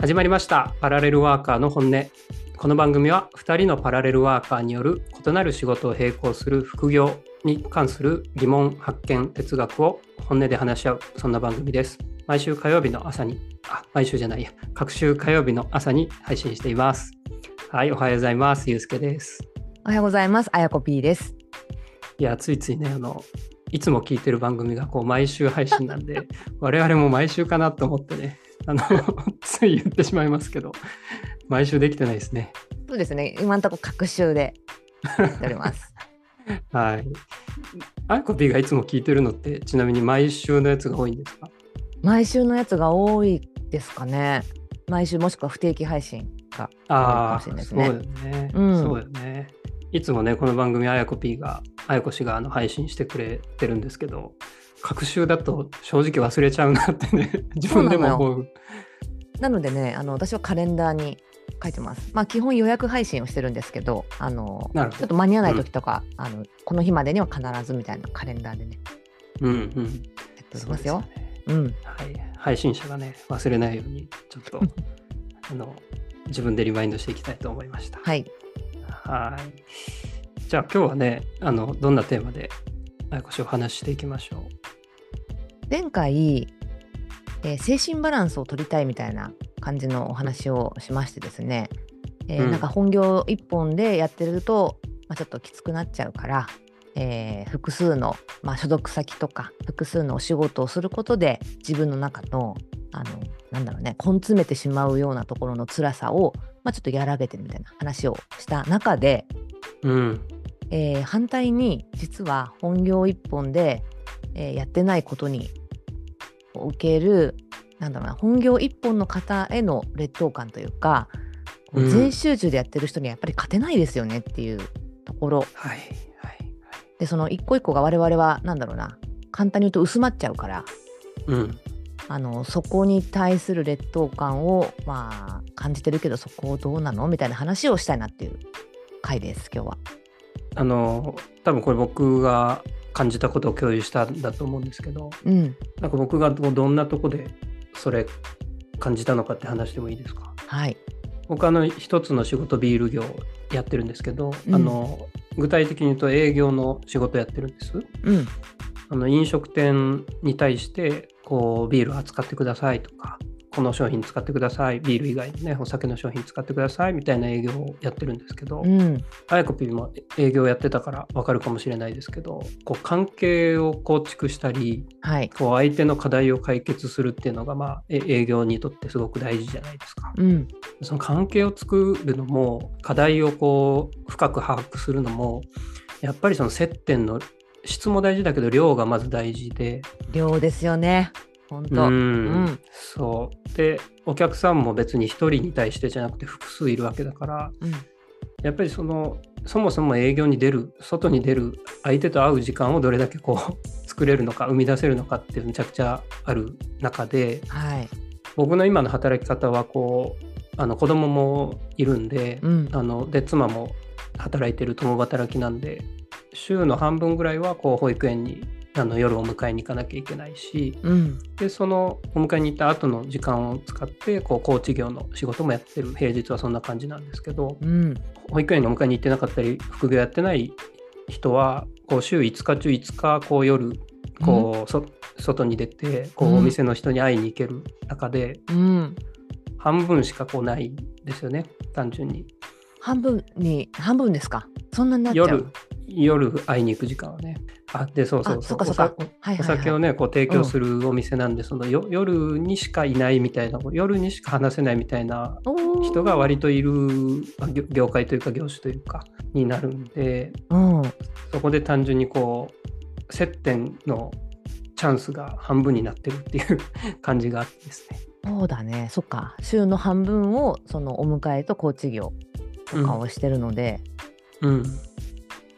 始まりました。パラレルワーカーの本音。この番組は2人のパラレルワーカーによる異なる仕事を並行する副業に関する疑問発見哲学を本音で話し合うそんな番組です。毎週火曜日の朝にあ毎週じゃないや。各週火曜日の朝に配信しています。はいおはようございます。ゆうすけです。おはようございます。あやこ P です。いやついついねあのいつも聞いてる番組がこう毎週配信なんで 我々も毎週かなと思ってねあの つい言ってしまいますけど毎週できてないですね。そうですね。今のところ各週でやっております。はい。あいこ P がいつも聞いてるのってちなみに毎週のやつが多いんですか？毎週のやつが多いですかね。毎週もしくは不定期配信が多いかもしれないですね。そうよね、うん。そうよね。いつもねこの番組あやこ P があやこ氏があの配信してくれてるんですけど各週だと正直忘れちゃうなってね。自分でも思う。なのでねあの私はカレンダーに書いてます。まあ基本予約配信をしてるんですけどあのちょっと間に合わない時とか、あのこの日までには必ずみたいなカレンダーでねうんうん。やってますよ。ね。うん。はい、配信者がね忘れないようにちょっとあの自分でリマインドしていきたいと思いました。はい。はい。じゃあ今日はねあのどんなテーマであやこしお話ししていきましょ前回、えー精神バランスを取りたいみたいな感じのお話をしましてですね、えーうん。なんか本業一本でやってると、まあ、ちょっときつくなっちゃうから、えー複数の、まあ、所属先とか複数のお仕事をすることで自分の中のあのなんだろうね根詰めてしまうようなところの辛さを、まあ、ちょっと和らげてるみたいな話をした中で、う。うんえー反対に実は本業一本で、えーやってないことに受けるなんだろうな本業一本の方への劣等感というか、全集中でやってる人にはやっぱり勝てないですよねっていうところ。はいはい。でその一個一個が我々はなんだろうな簡単に言うと薄まっちゃうからうん。あのそこに対する劣等感をまあ感じてるけどそこどうなの？みたいな話をしたいなっていう回です今日は。あの多分これ僕が感じたことを共有したんだと思うんですけどうん。なんか僕がどどんなとこでそれ感じたのかって話してもいいですか？はい。僕あの一つの仕事ビール業やってるんですけど、うん。あの具体的に言うと営業の仕事やってるんです。うん。あの飲食店に対してこうビール扱ってくださいとかこの商品使ってください。ビール以外にねお酒の商品使ってください。みたいな営業をやってるんですけど、うん。あやこぴーも営業やってたから分かるかもしれないですけどこう関係を構築したりはい。こう相手の課題を解決するっていうのが、まあ、え営業にとってすごく大事じゃないですか。うん。その関係を作るのも課題をこう深く把握するのもやっぱりその接点の質も大事だけど量がまず大事で、量ですよね。本当。うんうんそうでお客さんも別に1人に対してじゃなくて複数いるわけだからうんやっぱりそのそもそも営業に出る外に出る相手と会う時間をどれだけこう 作れるのか生み出せるのかってむちゃくちゃある中ではい。僕の今の働き方はこうあの子供もいるんで、うん。あので妻も働いてる共働きなんで週の半分ぐらいはこう保育園にあの夜お迎えに行かなきゃいけないしうん。でそのお迎えに行った後の時間を使ってこうコーチ業の仕事もやってる平日はそんな感じなんですけどうん。保育園にお迎えに行ってなかったり副業やってない人はこう週5日中5日こう夜こう、そ外に出てこううんお店の人に会いに行ける中で、うん。半分しかこうないですよね単純に半分に、半分ですか？そんなになっちゃう。夜夜会いに行く時間はねあでそうそうあそっかそお酒をねこう提供するお店なんで、そのよ夜にしかいないみたいな夜にしか話せないみたいな人が割といるまあ業業界というか業種というかになるんでうん。そこで単純にこう接点のチャンスが半分になってるっていう 感じがあってですね。そうだね。そっか。週の半分を、そのお迎えとコーチ業とかをしてるので。うん、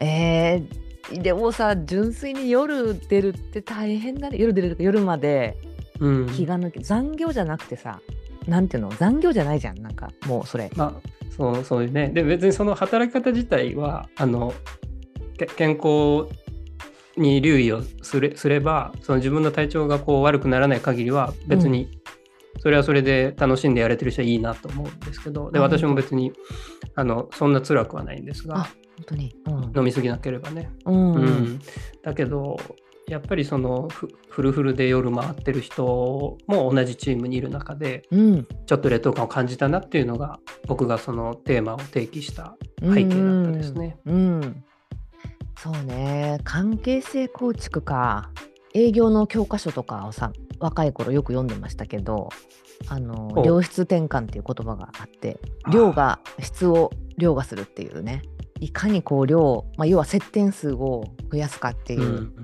えー、でもさ、純粋に夜出るって大変だね。夜出るとか夜までうん気が抜け、残業じゃなくてさ。なんていうの？残業じゃないじゃん。なんかもうそれ。まあそうそういうねで別にその働き方自体はあのけ健康に留意をすれすればその自分の体調がこう悪くならない限りは別にそれはそれで楽しんでやれてる人はいいなと思うんですけどであ私も別にあのそんな辛くはないんですがあ本当に。うん。飲み過ぎなければね。うん。うん。うん、だけどやっぱりそのフフルフルで夜回ってる人も同じチームにいる中でうん。ちょっと劣等感を感じたなっていうのが僕がそのテーマを提起した背景だったですね。うん。うん。そうね。関係性構築か。営業の教科書とかをさ若い頃よく読んでましたけどあのお良質転換っていう言葉があって量が質を凌駕するっていうねいかにこう量、まあ、要は接点数を増やすかっていううん。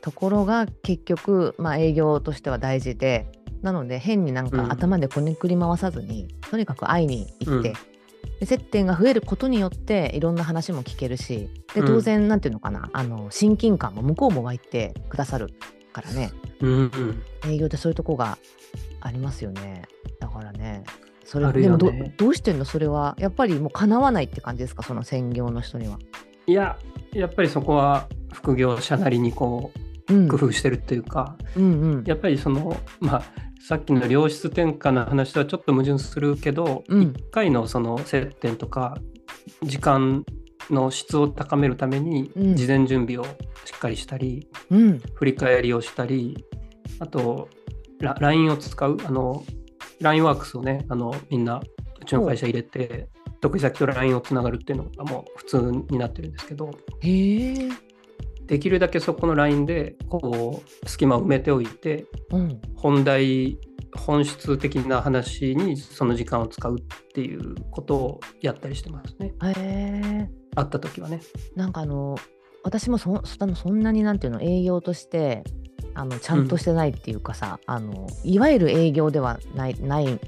ところが結局、まあ、営業としては大事でなので変になんかうん。頭でこねくり回さずに、とにかく会いに行って、うん。で接点が増えることによっていろんな話も聞けるしでうん。当然なんていうのかな、あの親近感も向こうも湧いてくださるからね。うんうん。営業ってそういうとこがありますよね。だからねそれあるでもどどうしてんの？それはやっぱりもう叶わないって感じですか？その専業の人には。いややっぱりそこは副業者なりにこう工夫してるっていうか、うんうん。やっぱりそのまあさっきの良質転換の話とはちょっと矛盾するけど、うん。1回のその接点とか時間の質を高めるためにうん。事前準備をしっかりしたり、うん。振り返りをしたりあとラ LINE を使うあの LINE ワークスをねあのみんなうちの会社入れて得意先と LINE をつながるっていうのがもう普通になってるんですけど。できるだけそこの LINE でこう隙間を埋めておいてうん。本題本質的な話にその時間を使うっていうことをやったりしてますね。へえ。会った時はね。なんかあの私もそそのそんなになんていうの営業としてあのちゃんとしてないっていうかさ、あのいわゆる営業ではないない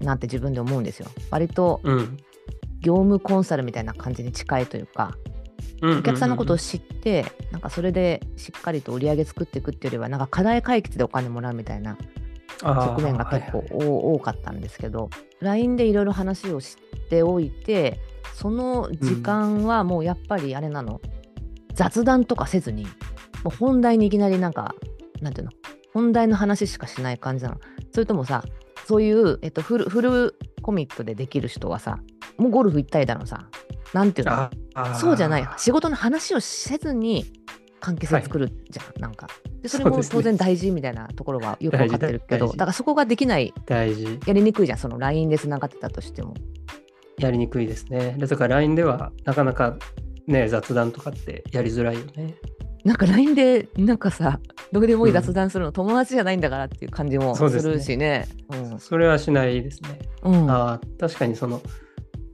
なって自分で思うんですよ。割とうん。業務コンサルみたいな感じに近いというか、おお客さんのことを知って、なんかそれでしっかりと売り上げ作っていくっていうよりはなんか課題解決でお金もらうみたいな側面が結構お多かったんですけど、LINE でいろいろ話をしておいてその時間はもうやっぱりあれなの、雑談とかせずにもう本題にいきなりなんかなんていうの？本題の話しかしない感じなの。それともさそういう、えっと、フルフルコミットでできる人はさもうゴルフ行ったりだのさ。なんていうの？そうじゃない。仕事の話をせずに関係性作るじゃん、なんか。でそれも当然大事みたいなところはよく分かってるけどだからそこができない大事。やりにくいじゃんその LINE でつながってたとしても。やりにくいですね。でだから LINE ではなかなかね雑談とかってやりづらいよねなんか LINE でなんかさどうでもいいうん。雑談するの友達じゃないんだからっていう感じもすそうですね。るしね。それはしないですね。うん。うんあー確かにその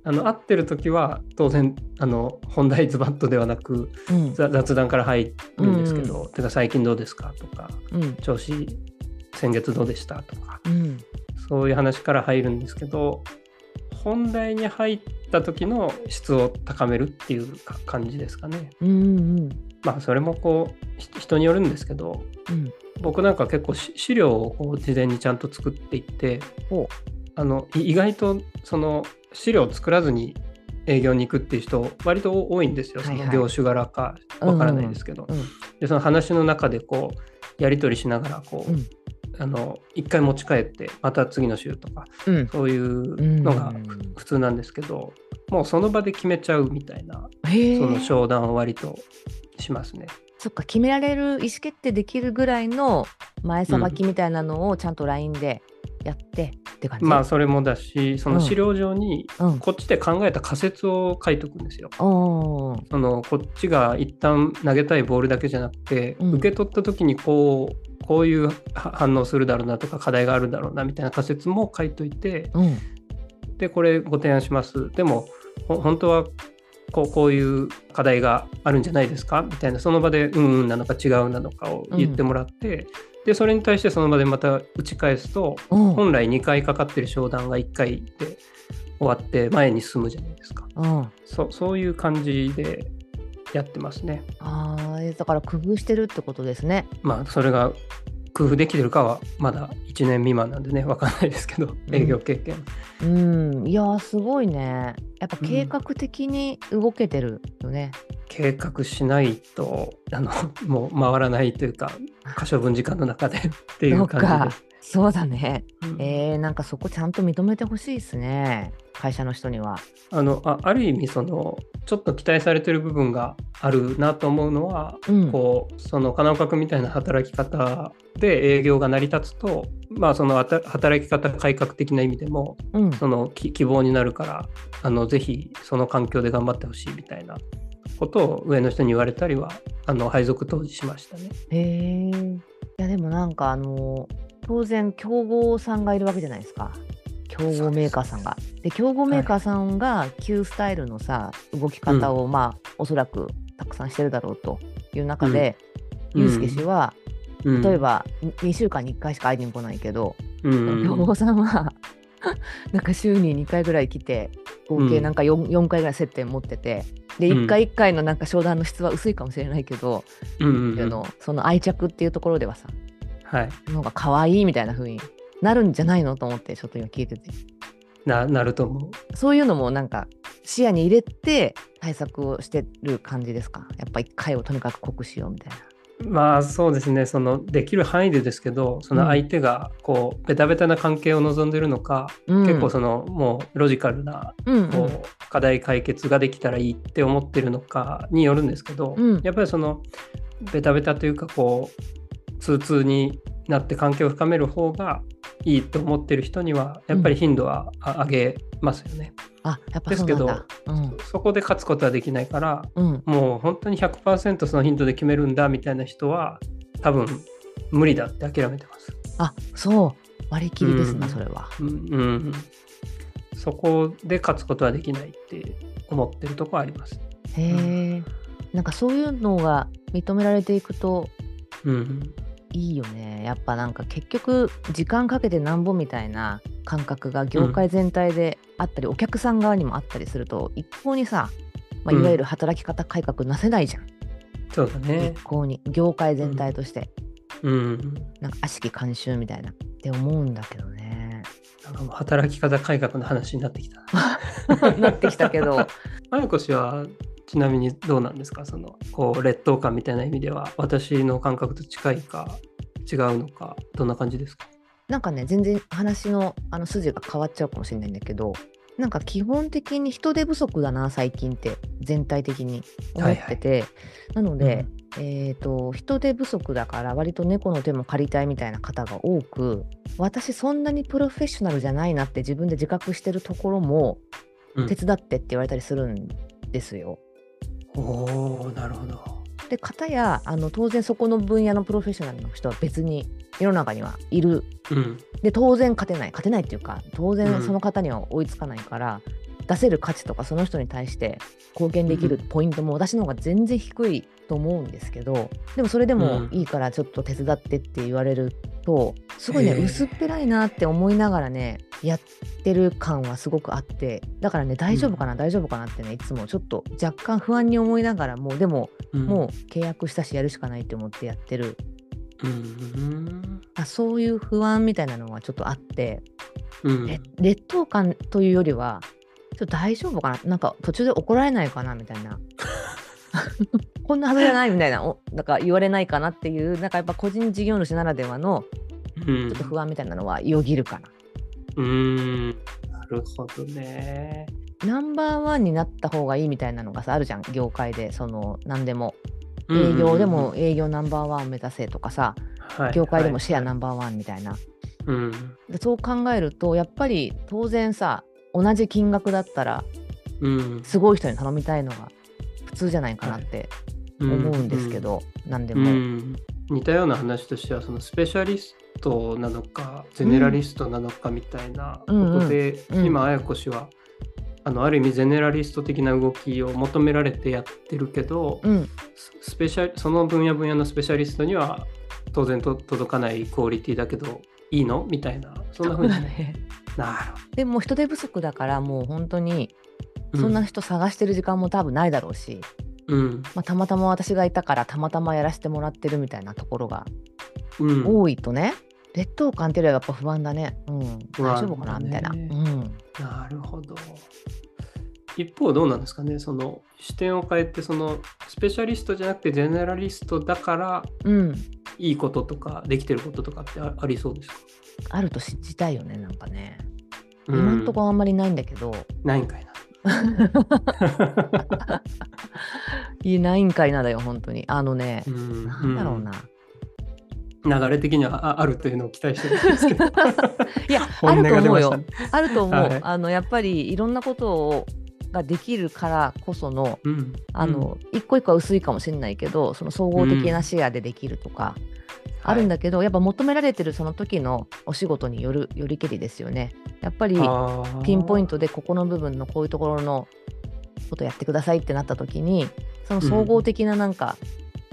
あの会ってる時は当然あの本題ズバッとではなくうん。ざ雑談から入るんですけど、てか最近どうですかとかうん。調子先月どうでしたとかうん。そういう話から入るんですけど本題に入った時の質を高めるっていうか感じですかね。うんうんまあそれもこうひ人によるんですけどうん。僕なんか結構し資料を事前にちゃんと作っていっておあのい意外とその資料を作らずに営業に行くっていう人割と多いんですよ、はいはい。その業種柄かわからないですけど、うんでその話の中でこうやり取りしながらこう、うん。あの一回持ち帰ってまた次の週とかうん。そういうのがふ普通なんですけどもうその場で決めちゃうみたいなその商談を割としますね。そっか決められる意思決定できるぐらいの前さばきみたいなのをちゃんと LINE でやってって感じ、まあそれもだしそのうん。資料上にうん。こっちで考えた仮説を書いとくんですよ。おー。そのこっちが一旦投げたいボールだけじゃなくて、うん。受け取った時にこうこういうは反応するだろうなとか課題があるだろうなみたいな仮説も書いといてうん。でこれご提案します。でもほ本当はこうこういう課題があるんじゃないですか？みたいなその場でうんうんなのか違うなのかを言ってもらって、でそれに対してその場でまた打ち返すとうん。本来2回かかってる商談が1回で終わって前に進むじゃないですか。うん。そそういう感じでやってますね。あーだから工夫してるってことですね。まあそれが工夫できてるかはまだ1年未満なんでね分かんないですけど営業経験、うん、いやーすごいね。やっぱ計画的に動けてるよね。計画しないとあのもう回らないというか 可処分時間の中でっていう感じです。そうだね。ううんえー、なんかそこちゃんと認めてほしいですね会社の人には。あのあある意味そのちょっと期待されてる部分があるなと思うのは、うんこうその金岡君みたいな働き方で営業が成り立つと、まあ、その働き方改革的な意味でもうんそのき希望になるからあのぜひその環境で頑張ってほしいみたいなことを上の人に言われたりはあの配属当時しましたね。へえ。いやでもなんかあの当然競合さんがいるわけじゃないですか。競合メーカーさんが。で競合メーカーさんが Q スタイルのさ動き方をまあおそらくたくさんしてるだろうという中で、ゆうすけ氏はうん。例え、ば2週間に1回しか会いに来ないけど、うん競合さんは なんか週に2回ぐらい来て合計なんか 4,、4回ぐらい接点持っててでうん。1回1回のなんか商談の質は薄いかもしれないけど、うんのその愛着っていうところではさはい、なんか可愛いみたいな風になるんじゃないのと思ってちょっと今聞いてて。ななると思う。そういうのもなんか視野に入れて対策をしてる感じですか？やっぱ一回をとにかく濃くしようみたいな。まあそうですね。そのできる範囲でですけどその相手がこうベタベタな関係を望んでるのか、うん、結構そのもうロジカルなうんうん。こう課題解決ができたらいいって思ってるのかによるんですけど、うん。やっぱりそのベタベタというかこう通通になって関係を深める方がいいと思ってる人にはやっぱり頻度はあ上げますよね。あやっぱそうなんだ。そこで勝つことはできないからうんうんもう本当に100%その頻度で決めるんだみたいな人は多分無理だって諦めてます。あそう割り切りですな、うんそれは。うんうん、そこで勝つことはできないって思ってるところあります。へえ、なんかそういうのが認められていくとうんいいよね。やっぱなんか結局時間かけてなんぼみたいな感覚が業界全体であったり、お客さん側にもあったりすると一向にさ、まあ、うん。いわゆる働き方改革なせないじゃん、そうだね。一向に。業界全体として、うん、なんか悪しき慣習みたいな。って思うんだけどね。なんかもう働き方改革の話になってきた。なってきたけど。あやこ氏はちなみにどうなんですか？そのこう劣等感みたいな意味では私の感覚と近いか違うのかどんな感じですか？なんかね全然話のあの筋が変わっちゃうかもしれないんだけどなんか基本的に人手不足だな最近って全体的に思ってて、なので、えー、と人手不足だから割と猫の手も借りたいみたいな方が多く私そんなにプロフェッショナルじゃないなって自分で自覚してるところもうん。手伝ってって言われたりするんですよ。おおなるほど。で片やあの当然そこの分野のプロフェッショナルの人は別に世の中にはいる。うん。で当然勝てない。勝てないっていうか当うん。然その方には追いつかないから、出せる価値とかその人に対して貢献できるポイントも私の方が全然低いと思うんですけどでもそれでもうん。いいからちょっと手伝ってって言われるとすごいね薄っぺらいなって思いながらねやってる感はすごくあってだからね大丈夫かな、大丈夫かなってねいつもちょっと若干不安に思いながらもでもうん。もう契約したしやるしかないって思ってやってる。うん。あそういう不安みたいなのはちょっとあって。うん。れ劣等感というよりはちょっと大丈夫かななんか途中で怒られないかなみたいな こんなはずじゃないみたいなおなんか言われないかなっていうなんかやっぱ個人事業主ならではのうん。ちょっと不安みたいなのはよぎるかな。うん。なるほどね。ナンバーワンになった方がいいみたいなのがさあるじゃん。業界でその何でも。営業でも営業ナンバーワンを目指せとかさ業界でもシェアナンバーワンみたいな。うん。でそう考えるとやっぱり当然さ同じ金額だったらうん。すごい人に頼みたいのが普通じゃないかなって思うんですけど、何でうんも。うん。似たような話としてはそのスペシャリストなのかゼネラリストなのかみたいなことで、うんうん今綾子氏はあのある意味ゼネラリスト的な動きを求められてやってるけど、うん、ススペシャその分野分野のスペシャリストには当然と届かないクオリティだけどいいの？みたいな。そんなふうに。ね。なるでも人手不足だからもう本当にそんな人探してる時間も多分ないだろうし、うん。まあ、たまたま私がいたからたまたまやらせてもらってるみたいなところがうん。多いとね、劣等感っていうよりはやっぱ不安だね。うん、大丈夫かな？だねみたいな。うん、なるほど。一方どうなんですかね？その視点を変えてそのスペシャリストじゃなくてゼネラリストだからうん、いいこととかできてることとかってあありそうですか？あると信じたいよねなんかね。うん。今んとこあんまりないんだけど、ないんかいな。い いないんかいなだよ本当に。あのね、うんなんだろうな。流れ的にはああるというのを期待してるんですけど。いやあると思うよ。あると思う。はいあのやっぱりいろんなことをができるからこそのうんあの、一個一個は薄いかもしれないけどその総合的なシェアでできるとか、あるんだけど、やっぱ求められてるその時のお仕事によるよりけりですよね。やっぱりピンポイント。トでここの部分のこういうところのことやってくださいってなった時にその総合的ななんか、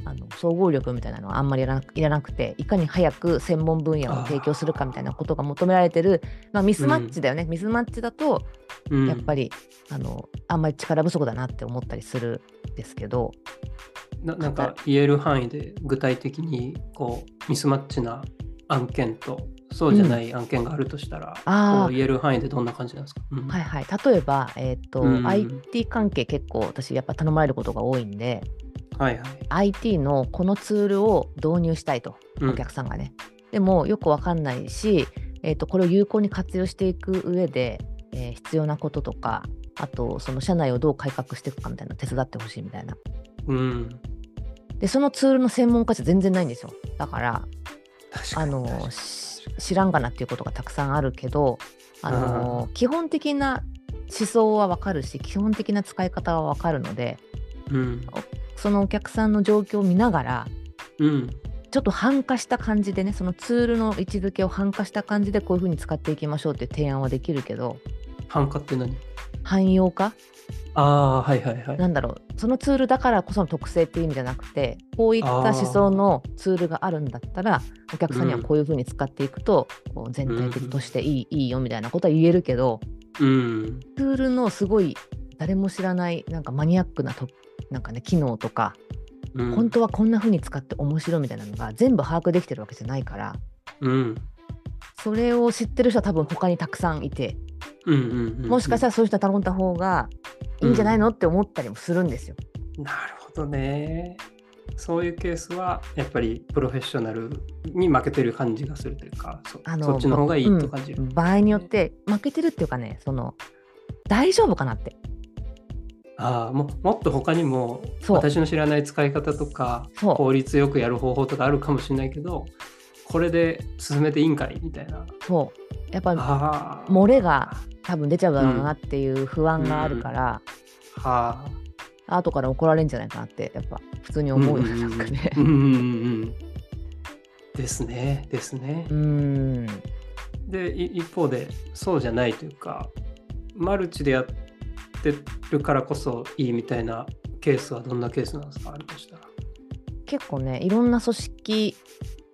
あの総合力みたいなのはあんまりいらなくていかに早く専門分野を提供するかみたいなことが求められてるまあ、ミスマッチだよね、ミスマッチだとうん。やっぱり、あのあんまり力不足だなって思ったりするんですけどななんか言える範囲で具体的にこうミスマッチな案件とそうじゃない案件があるとしたら、あー。こう言える範囲でどんな感じなんですか、うん。はいはい。例えば、えーとうん。IT 関係結構私やっぱ頼まれることが多いんではいはい。IT のこのツールを導入したいとうん。お客さんがね、でもよくわかんないし、えー、とこれを有効に活用していく上で、えー必要なこととかあとその社内をどう改革していくかみたいなの手伝ってほしいみたいな。うんでそのツールの専門家じゃ全然ないんですよ。だからあのし知らんがなっていうことがたくさんあるけどあの基本的な思想はわかるし基本的な使い方はわかるのでうん。そのお客さんの状況を見ながらうん。ちょっと反化した感じでねそのツールの位置づけを反化した感じでこういうふうに使っていきましょうっていう提案はできるけど繁華って何？汎用化？ああはいはいはい。なんだろう。そのツールだからこその特性っていう意味じゃなくてこういった思想のツールがあるんだったらお客さんにはこういうふうに使っていくと、こう全体的としていい,、いいよみたいなことは言えるけどうん。ツールのすごい誰も知らないなんかマニアックなとなんかね機能とか、うん。本当はこんな風に使って面白いみたいなのが全部把握できてるわけじゃないからうんそれを知ってる人は多分他にたくさんいて。うんうんうんもしかしたらそういう人は頼んだ方がいいんじゃないのって思ったりもするんですよ。なるほどね。そういうケースはやっぱりプロフェッショナルに負けてる感じがするというかそあのそっちの方がいいと感じる、うん場合によって負けてるっていうかねその大丈夫かなって。ああももっと他にも私の知らない使い方とか効率よくやる方法とかあるかもしれないけどこれで進めていいんかいみたいな。そう。やっぱ漏れが多分出ちゃうだろうなっていう不安があるから、はあ。後から怒られるんじゃないかなってやっぱ普通に思うよね、んなんかね。うん。うんうんうん。ですねですね。うーん。でい一方でそうじゃないというかマルチでやってるからこそいいみたいなケースはどんなケースなんですか？あるとした？ら。結構ねいろんな組織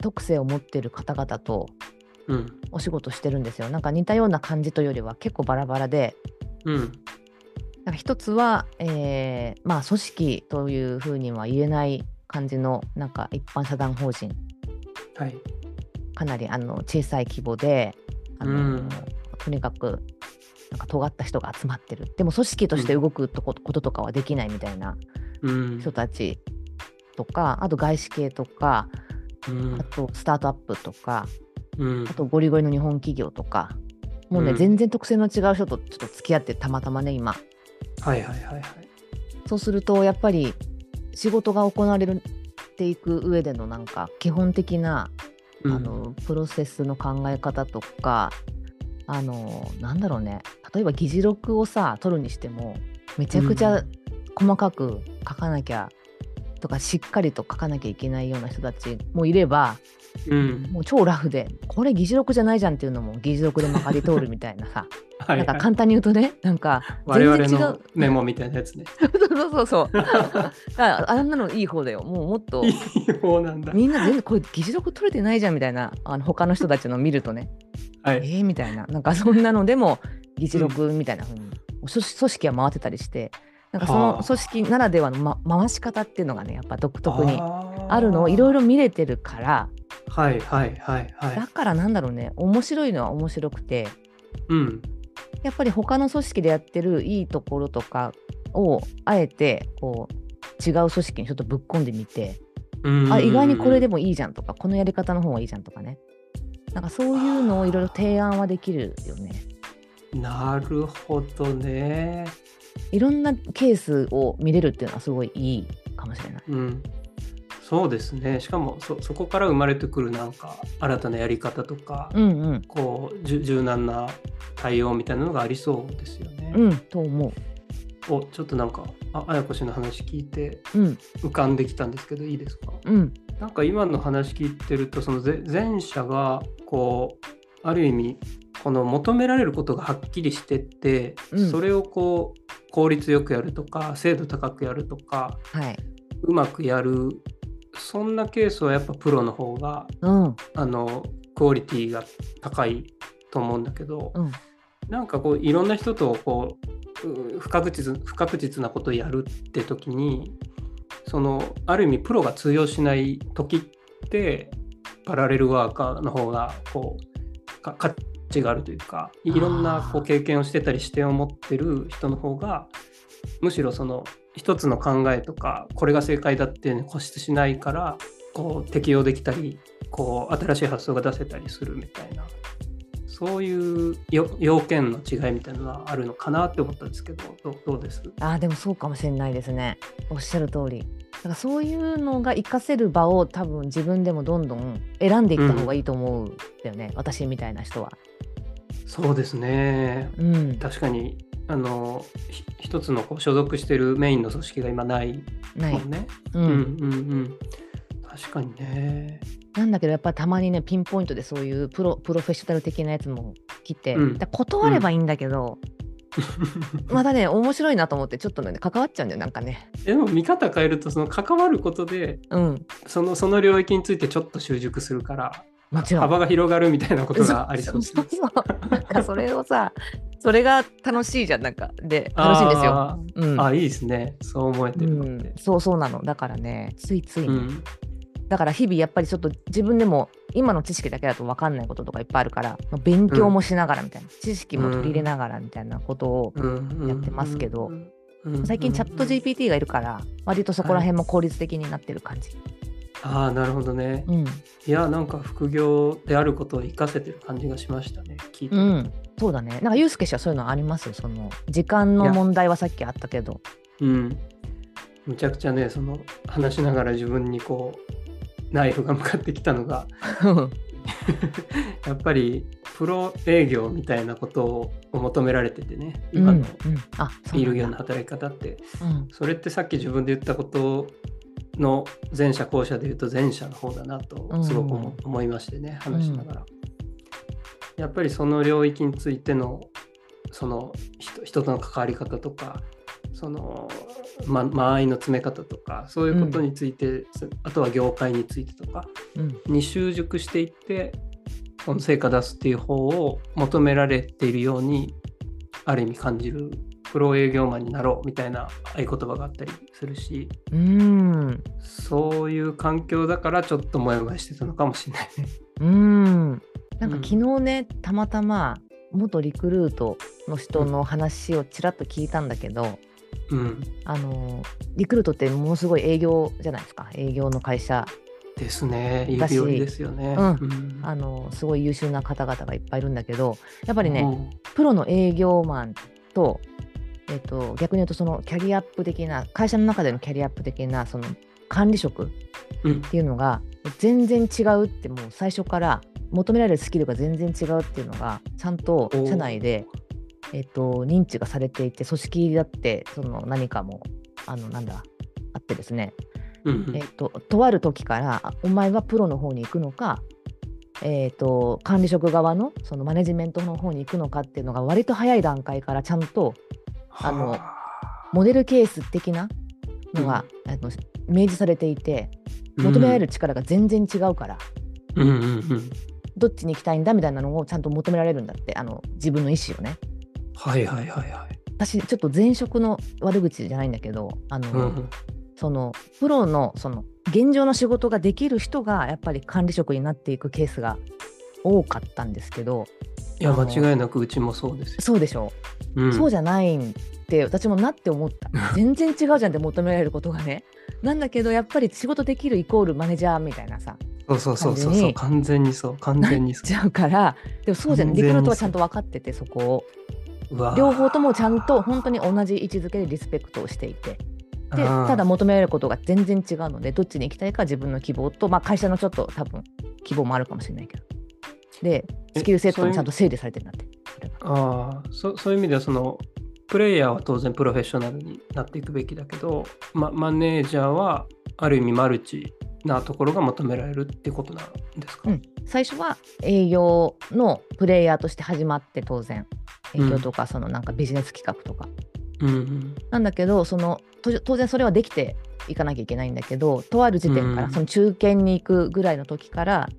特性を持ってる方々とうん。お仕事してるんですよ。なんか似たような感じというよりは結構バラバラで。うん。なんか一つは、えーまあ組織というふうには言えない感じのなんか一般社団法人。はい。かなりあの小さい規模であの、うん。とにかくなんか尖った人が集まってる。でも組織として動くとこ,、こととかはできないみたいなうん。人たちとか、あと外資系とかうんあとスタートアップとかうん。あとゴリゴリの日本企業とかもうね、うん。全然特性の違う人とちょっと付き合ってたまたまね今。はいはいはいはい。そうするとやっぱり仕事が行われていく上でのなんか基本的な、うん。あのプロセスの考え方とかあのなんだろうね。例えば議事録をさ取るにしてもめちゃくちゃ細かく書かなきゃ、とかしっかりと書かなきゃいけないような人たちもいればうん。もう超ラフでこれ議事録じゃないじゃんっていうのも議事録でまかり通るみたいなさ。はいなんか簡単に言うとねなんか我々全然違う。のメモみたいなやつね。そうそうそう。ああんなのいい方だよ。もうもっと。いい方なんだ。みんな全然これ議事録取れてないじゃんみたいな。あの他の人たちの見るとね、はい。えー、みたいな。なんかそんなのでも議事録みたいな風に、組織組織は回ってたりしてなんかそはあの組織ならではの、ま、回し方っていうのがねやっぱ独特にああるのをいろいろ。ろ見れてるからはいはいはいはいだ。からなんだろうね面白いのは面白くてうん。やっぱり他の組織でやってるいいところとかをあえてこう違う組織にちょっとぶっ込んでみてうんあ意外にこれでもいいじゃんとかこのやり方の方がいいじゃんとかねなんかそういうのをいろいろ提案はできるよねなるほどね。いろんなケースを見れるっていうのはすごいいいかもしれないうん。そうですね。しかもそそこから生まれてくるなんか新たなやり方とか、うんうんこう柔軟な対応みたいなのがありそうですよね。うんと思おちょっとなんかあ綾子氏の話聞いてううん浮かんできたんですけどいいですか？うんなんか今の話聞いてるとそのぜ前者がこうある意味この求められることがはっきりしてって、うん。それをこう効率よくやるとか精度高くやるとかはい。うまくやるそんなケースはやっぱプロの方がうん。あのクオリティが高いと思うんだけど、うん。なんかこういろんな人とこうう不確実不確実なことをやるって時にそのある意味プロが通用しない時ってパラレルワーカーの方がこうか価値があるというかいろんなこう経験をしてたり視点を持ってる人の方がむしろその一つの考えとかこれが正解だっていうのに固執しないからこう適用できたりこう新しい発想が出せたりするみたいな。そういうよ要件の違いみたいなのはあるのかなって思ったんですけどどうです？あーでもそうかもしれないですね。おっしゃる通りだからそういうのが活かせる場を多分自分でもどんどん選んでいった方がいいと思うんだよね、私みたいな人は。そうですね。うん。確かにあのひ一つのこう所属してるメインの組織が今ないないもんね。ううん。んうんうん。確かにね。なんだけどやっぱりたまにねピンポイントでそういうプロプロフェッショナル的なやつも来て、うん。断ればいいんだけど、またね面白いなと思ってちょっとね関わっちゃうんだよなんかね。でも見方変えるとその関わることでうん。そのその領域についてちょっと習熟するから幅が広がるみたいなことがありそうですそうそう。そうなんかそれをさそれが楽しいじゃんなんか。で楽しいんですよ。あうん。ーあいいですね。そう思えてうるのって。ん、。そうそうなの。だからねついついね、うんだから日々やっぱりちょっと自分でも今の知識だけだと分かんないこととかいっぱいあるからまあ勉強もしながらみたいな、知識も取り入れながらみたいなことを、うんやってますけどうん。うん。最近チャット GPT がいるから割とそこら辺も効率的になってる感じ。ああなるほどね。うん、いやなんか副業であることを活かせてる感じがしましたね聞いてうん、そうだね。なんかユースケ氏はそういうのあります？その時間の問題はさっきあったけど。うん。むちゃくちゃね、その話しながら自分にこう、ナイフが向かってきたのが、やっぱりプロ営業みたいなことを求められててね、今のビール業の働き方って、うん。それってさっき自分で言ったことの前者後者で言うと前者の方だなとすごく思思いましてね、話しながら。やっぱりその領域についてのその人人との関わり方とかその、ま、間合いの詰め方とかそういうことについて、あとは業界についてとかうん。に習熟していってその成果出すっていう方を求められているようにある意味感じるプロ営業マンになろうみたいな合言葉があったりするしうん。そういう環境だからちょっとモヤモヤしてたのかもしれないね。うん。なんかうん昨日ね、たまたま元リクルートの人の話をちらっと聞いたんだけど、うん、あのリクルートってものすごい営業じゃないですか。営業の会社。ですね。指折りですよね。うん。うん。あのすごい優秀な方々がいっぱいいるんだけどやっぱりね、うん。プロの営業マンと,、えっと逆に言うとそのキャリアアップ的な会社の中でのキャリアアップ的なその管理職っうん。ていうのが全然違うってもう最初から求められるスキルが全然違うっていうのがちゃんと社内で、えっと認知がされていて組織だってその何かもあのなんだあってですね、うんうん。えっととある時からあお前はプロの方に行くのかえー、と管理職側のそのマネジメントの方に行くのかっていうのが割と早い段階からちゃんとあ。のはモデルケース的なのが、あの明示されていてあ求められる力が全然違うから、うんうんうん。どっちに行きたいんだみたいなのをちゃんと求められるんだってあの自分の意思をねはいはいはいはい。私ちょっと前職の悪口じゃないんだけどあの、うんうん。そのプロのその現状の仕事ができる人がやっぱり管理職になっていくケースが多かったんですけどいや間違いなくうちもそうですよ。そうでしょう。ん。そうじゃないんって私もなって思った。全然違うじゃんって求められることがね。なんだけどやっぱり仕事できるイコールマネージャーみたいなさそうそうそうそうそう。完全にそう。完な全にそっちゃうからでもそうじゃない。リクルートはちゃんと分かっててそこを両方ともちゃんと本当に同じ位置づけでリスペクトをしていて。でただ求められることが全然違うのでどっちに行きたいか自分の希望と、まあ、会社のちょっと多分希望もあるかもしれないけど。でえスキルセットそういうもちゃんと整理されてるんだってああそそういう意味ではそのプレイヤーは当然プロフェッショナルになっていくべきだけど、ま、マネージャーはある意味マルチなところが求められるってことなんですか、うん、最初は営業のプレイヤーとして始まって当然営業とかそのなんかビジネス企画とか、うんうん。なんだけどそのと当然それはできていかなきゃいけないんだけどとある時点から、うん。その中堅に行くぐらいの時から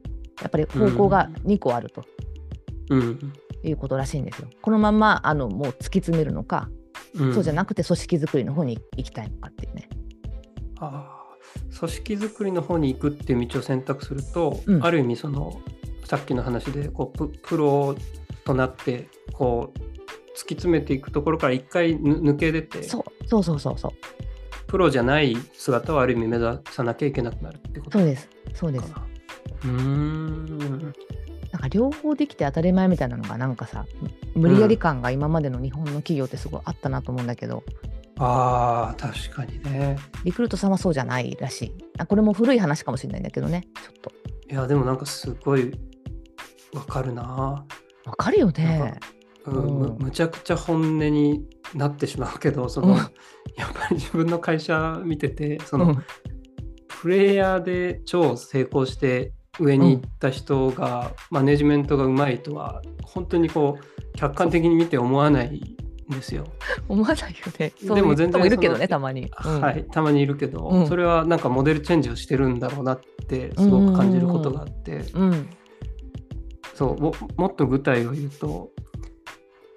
やっぱり方向が2個あると。うんいうことらしいんですよ。このまんまあのもう突き詰めるのか、うんそうじゃなくて組織づくりの方に行きたいのかっていうね。あー組織づくりの方に行くっていう道を選択すると、うんある意味そのさっきの話でこうププロとなってこう突き詰めていくところから一回ぬ抜け出てそうそうそうそうそうプロじゃない姿をある意味目指さなきゃいけなくなるってことかそうですそうです。な。うーんなんか両方できて当たり前みたいなのがなんかさ無理やり感が今までの日本の企業ってすごいあったなと思うんだけど、ああ確かにね。リクルートさんはそうじゃないらしい。あこれも古い話かもしれないんだけどねちょっと。いやでもなんかすごいわかるな。わかるよね。うんうんむむちゃくちゃ本音になってしまうけどその、うんやっぱり自分の会社見ててその、うんプレイヤーで超成功して上に行った人が、マネジメントがうまいとは本当にこう客観的に見て思わないんですよ。思わないよね。でも全然いるけどねたまに。うんはい、たまにいるけど、うんそれはなんかモデルチェンジをしてるんだろうなってすごく感じることがあって、うんそうももっと具体を言うと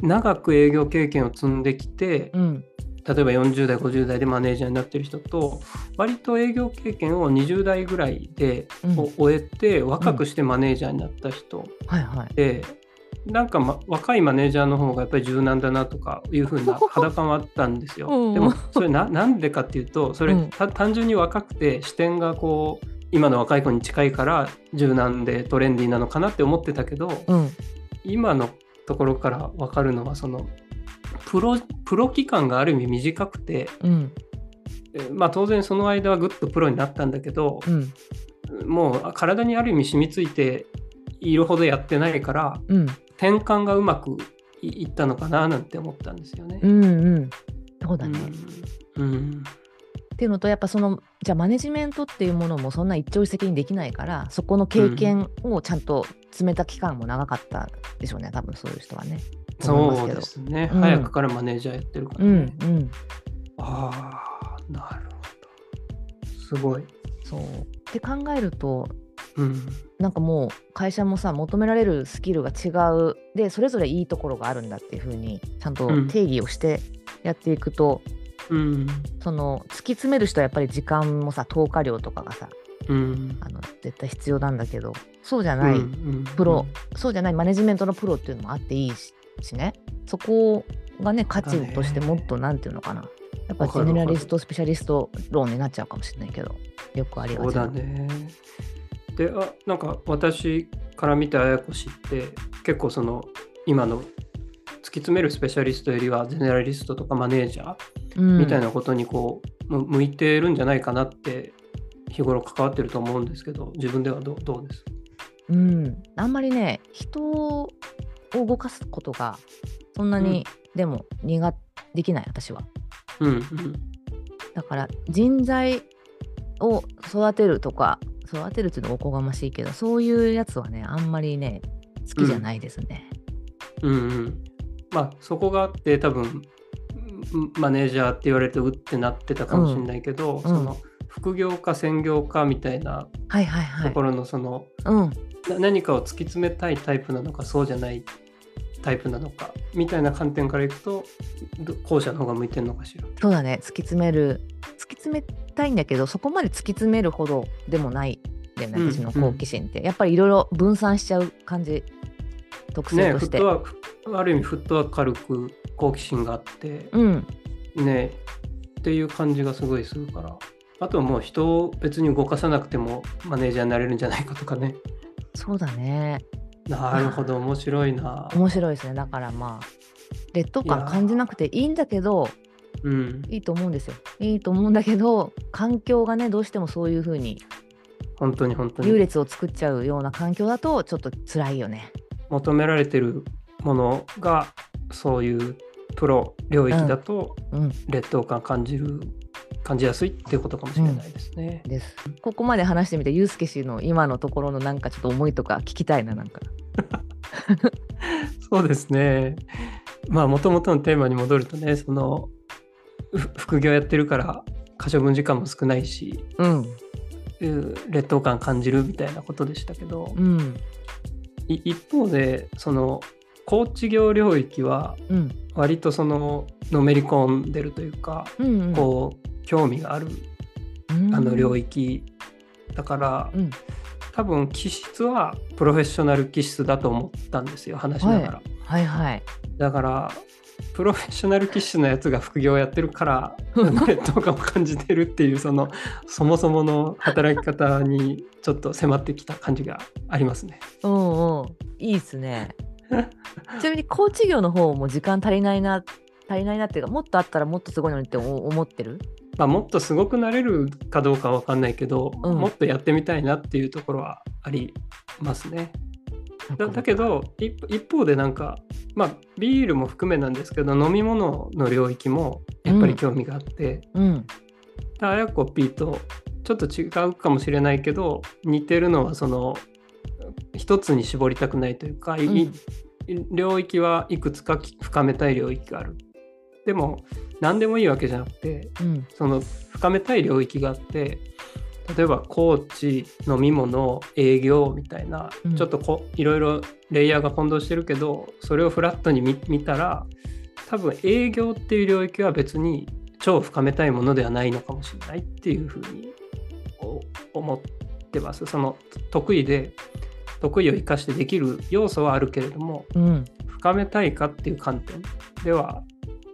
長く営業経験を積んできてうん例えば40代50代でマネージャーになってる人と割と営業経験を20代ぐらいでうんを終えて若くしてマネージャーになった人はいはい。で、なんか、ま、若いマネージャーの方がやっぱり柔軟だなとかいう風な 肌感はあったんですよ。うんでもそれななんでかっていうとそれ、単純に若くて視点がこう今の若い子に近いから柔軟でトレンディーなのかなって思ってたけど、うん今のところから分かるのはそのプロプロ期間がある意味短くて、うんえまあ、当然その間はぐっとプロになったんだけど、うんもう体にある意味染みついているほどやってないからうん転換がうまくいいったのかななんて思ったんですよね。うんうん。そうだね。うんうんっていうのとやっぱそのじゃあマネジメントっていうものもそんな一朝一夕にできないからそこの経験をちゃんと詰めた期間も長かったでしょうね多分そういう人はね。そうですね、うん。早くからマネージャーやってるからうね。んうん。ああなるほど。すごい。そう。って考えるとうん。なんかもう会社もさ求められるスキルが違う。でそれぞれいいところがあるんだっていうふうにちゃんとうん。定義をしてやっていくと、うん。その突き詰める人はやっぱり時間もさ投下量とかがさうん。あの絶対必要なんだけどそうじゃない、うん。プロ、そうじゃないマネジメントのプロっていうのもあっていいししね。そこがね価値としてもっとなんていうのかな。やっぱジェネラリストスペシャリスト論になっちゃうかもしれないけどよくありがそうちなだね。であなんか私から見て綾子氏って結構その今の突き詰めるスペシャリストよりはゼネラリストとかマネージャーうん。みたいなことにこう、む向いてるんじゃないかなって日頃関わってると思うんですけど自分ではどうどうです？うん、あんまりね人を動かすことがそんなに、でも苦できない私は。うんうん。だから人材を育てるとか育てるっていうのはおこがましいけどそういうやつはねあんまりね好きじゃないですね。うん。うんまあそこがあって多分んマネージャーって言われてうってなってたかもしれないけど、その副業か専業かみたいな。ところのその、何かを突き詰めたいタイプなのかそうじゃないタイプなのかみたいな観点からいくとど後者の方が向いてるのかしら？そうだね。突き詰める突き詰めたいんだけどそこまで突き詰めるほどでもないんだよねうん私の好奇心って、やっぱりいろいろ分散しちゃう感じ特性ねフッとして。トワークある意味フットワーク軽く好奇心があって、うん。ねっていう感じがすごいするからあとはもう人を別に動かさなくてもマネージャーになれるんじゃないかとかね。そうだね。なるほど 面白いな。面白いですね。だからまあ劣等感感じなくていいんだけどうん。いいと思うんですよ。いいと思うんだけど環境がねどうしてもそういう風に本当に本当に。優劣を作っちゃうような環境だとちょっと辛いよね。求められてるものがそういうプロ領域だとうん。劣等感感じる感じやすいっていうことかもしれないですね。です。ここまで話してみてゆうすけ氏の今のところのなんかちょっと思いとか聞きたいななんか。そうですね。まあもともとのテーマに戻るとねそのふ副業やってるから可処分時間も少ないしうん。う劣等感感じるみたいなことでしたけど、うん。い一方でそのコーチ業領域はうん。割とそののめり込んでるというか、うんうん。こう興味があるあの領域だから、うん。多分気質はプロフェッショナル気質だと思ったんですよ話しながら、はい。はいだからプロフェッショナル気質のやつが副業やってるから 劣等感を感じてるっていうそのそもそもの働き方にちょっと迫ってきた感じがありますね。うんう。んいいっすね ちなみにコーチ業の方も時間足りないな足りないなっていうかもっとあったらもっとすごいのにって思思ってる？まあ、もっとすごくなれるかどうかは分かんないけど、うん。もっとやってみたいなっていうところはありますね。だだけど一一方でなんかまあビールも含めなんですけど飲み物の領域もやっぱり興味があって、うん。あやこ P とちょっと違うかもしれないけど似てるのはその一つに絞りたくないというか、いうん領域はいくつか深めたい領域がある。でも何でもいいわけじゃなくてうんその深めたい領域があって例えばコーチ飲み物営業みたいな、うんちょっとこいろいろレイヤーが混同してるけどそれをフラットに見見たら多分営業っていう領域は別に超深めたいものではないのかもしれないっていうふうにお思ってます。その得意で得意を生かしてできる要素はあるけれどもうん。深めたいかっていう観点では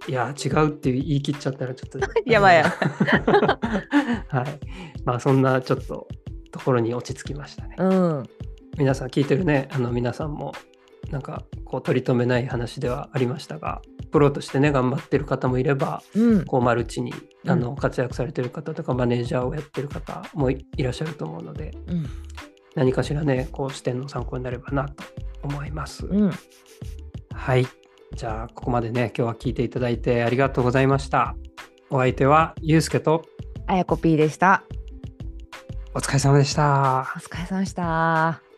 いや違うって言い切っちゃったらちょっと やばいや。はい。まあそんなちょっとところに落ち着きましたね、うん。皆さん聞いてるねあの皆さんもなんかこう取り留めない話ではありましたがプロとしてね頑張ってる方もいればうん。こうマルチにあうの活躍されてる方とかマネージャーをやってる方もいいらっしゃると思うのでうん何かしらねこう視点の参考になればなと思います、うんはい。じゃあ、ここまでね、今日は聞いていただいてありがとうございました。お相手は、ゆうすけと、あやこ P でしたお疲れ様でした。お疲れ様でした